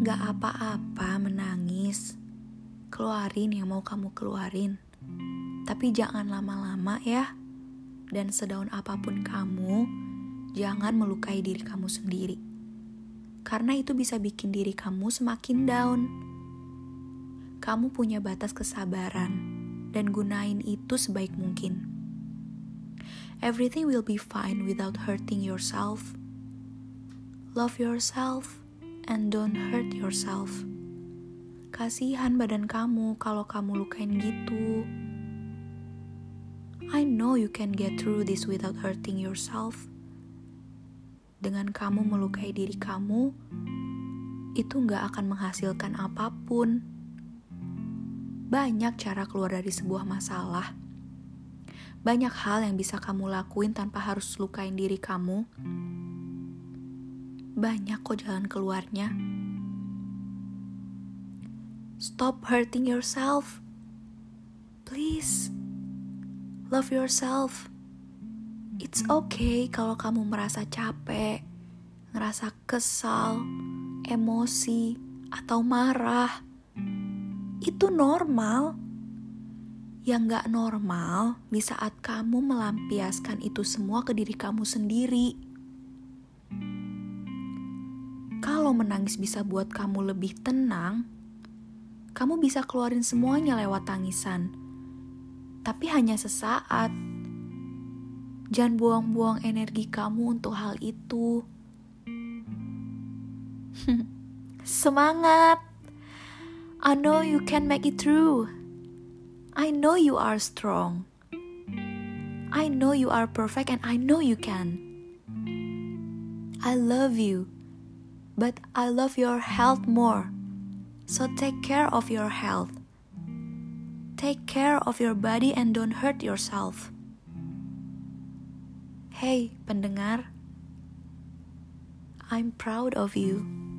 Gak apa-apa menangis. Keluarin yang mau kamu keluarin. Tapi jangan lama-lama ya. Dan sedaun apa pun kamu, jangan melukai diri kamu sendiri. Karena itu bisa bikin diri kamu semakin down. Kamu punya batas kesabaran dan gunain itu sebaik mungkin. Everything will be fine without hurting yourself. Love yourself and don't hurt yourself. Kasihan badan kamu kalau kamu lukain gitu. I know you can get through this without hurting yourself. Dengan kamu melukai diri kamu, itu nggak akan menghasilkan apa pun. Banyak cara keluar dari sebuah masalah. Banyak hal yang bisa kamu lakuin tanpa harus lukain diri kamu banyak kok jalan keluarnya. Stop hurting yourself. Please. Love yourself. It's okay kalau kamu merasa capek, ngerasa kesal, emosi, atau marah. Itu normal. Yang gak normal di saat kamu melampiaskan itu semua ke diri kamu sendiri kalau menangis bisa buat kamu lebih tenang, kamu bisa keluarin semuanya lewat tangisan. Tapi hanya sesaat. Jangan buang-buang energi kamu untuk hal itu. Semangat! I know you can make it through. I know you are strong. I know you are perfect and I know you can. I love you but I love your health more. So take care of your health. Take care of your body and don't hurt yourself. Hey, pendengar. I'm proud of you.